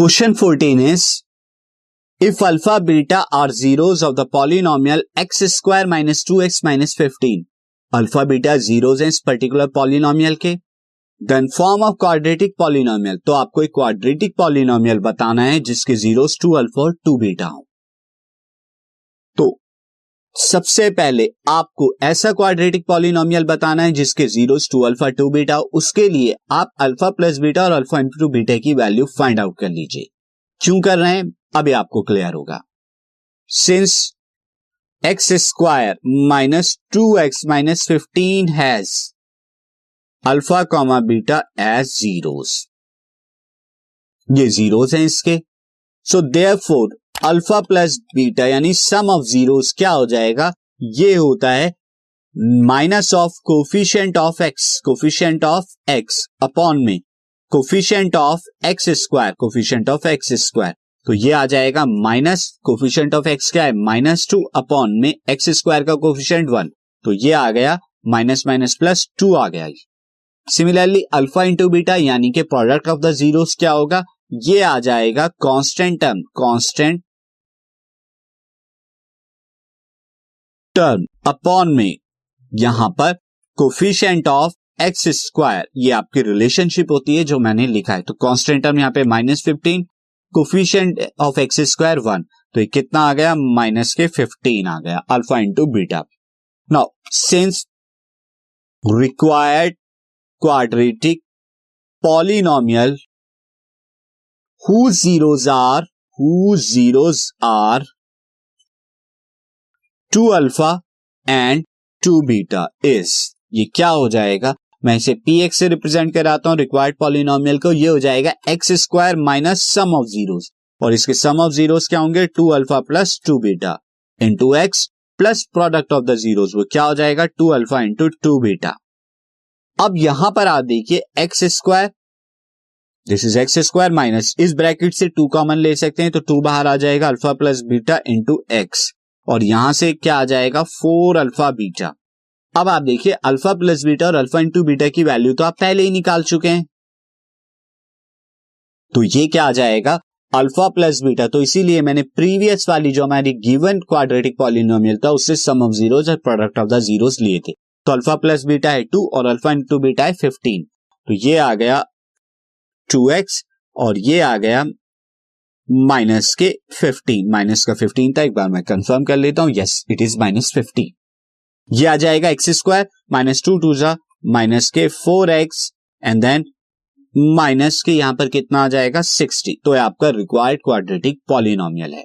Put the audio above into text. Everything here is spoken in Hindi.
Question 14 is, if alpha beta are zeros of the polynomial x square minus 2x minus 15 alpha beta zeros हैं इस पर्टिकुलर पॉलिनोमियल के then form of quadratic polynomial तो आपको एक क्वाड्रेटिक पॉलिनोमियल बताना है जिसके जीरोस टू अल्फ़ा और टू बीटा हो। तो सबसे पहले आपको ऐसा क्वाड्रेटिक पॉलिनोमियल बताना है जिसके zeros two alpha two beta उसके लिए आप अल्फ़ा प्लस बीटा और अल्फ़ा इंटू बीटा की वैल्यू फाइंड आउट कर लीजिए। क्यों कर रहे हैं? अभी आपको क्लियर होगा। Since x square minus two x minus fifteen has alpha comma beta as zeros ये जीरोस हैं इसके। So therefore alpha plus beta यानी सम ऑफ़ जीरोस क्या हो जाएगा? ये होता है minus of coefficient of x coefficient of x upon में। Coefficient of x square coefficient of x square तो ये आ जाएगा माइनस कोफिशियंट ऑफ़ एक्स क्या है? माइनस टू अपॉन में एक्स स्क्वायर का कोफिशियंट वन तो ये आ गया माइनस माइनस प्लस टू आ गया सिमिलरली अल्फ़ा इंटू बीटा यानी कि प्रोडक्ट ऑफ़ द जीरोस क्या होगा? ये आ जाएगा constant term constant term upon में। यहाँ पर कोफिशियंट ऑफ़ एक्स स्क्वायर, ये आपकी रिलेशनशिप होती है जो मैंने लिखा है। तो कांस्टेंट टर्म यहाँ पे minus fifteen coefficient of x square one. तो ये कितना आ गया? माइनस के फिफ्टीन आ गया, alpha into beta. Now, since required quadratic polynomial who zeros are who zeros are two alpha and two beta is ये क्या हो जाएगा? मैं इसे पी एक्स से रिप्रेजेंट कराता हूँ रिक्वायर्ड पॉलिनोमियल को। ये हो जाएगा x square minus sum of zeros और इसके सम ऑफ़ जीरोस क्या होंगे? Two alpha plus two beta into x plus product of the zeros वो क्या हो जाएगा? Two alpha into two beta अब यहाँ पर आप देखिए x square this is x square minus इस ब्रैकेट से टू कॉमन ले सकते हैं तो टू बाहर आ जाएगा alpha plus beta into x और यहाँ से क्या आ जाएगा? फोर अल्फ़ा बीटा अब आप देखिए अल्फ़ा प्लस बीटा और अल्फ़ा इंटू बीटा की वैल्यू तो आप पहले ही निकाल चुके हैं। तो ये क्या आ जाएगा? अल्फ़ा प्लस बीटा तो इसीलिए मैंने प्रीवियस वाली जो हमारी गिवन क्वाड्रेटिक पॉलिनोमियल था, उससे सम ऑफ़ जीरोस और प्रोडक्ट ऑफ़ द जीरोस लिए थे। तो अल्फ़ा प्लस बीटा है टू और अल्फ़ा इंटू बीटा है फिफ्टीन तो ये आ गया टू एक्स और ये आ गया माइनस के फिफ्टीन माइनस का फिफ्टीन था, एक बार मैं कंफर्म कर लेता हूँ। Yes it is minus fifteen ये आ जाएगा x square minus two two जा माइनस के four x and then minus के यहाँ पर कितना आ जाएगा? सिक्सटी तो ये आपका रिक्वायर्ड क्वाड्रेटिक पॉलिनोमियल है।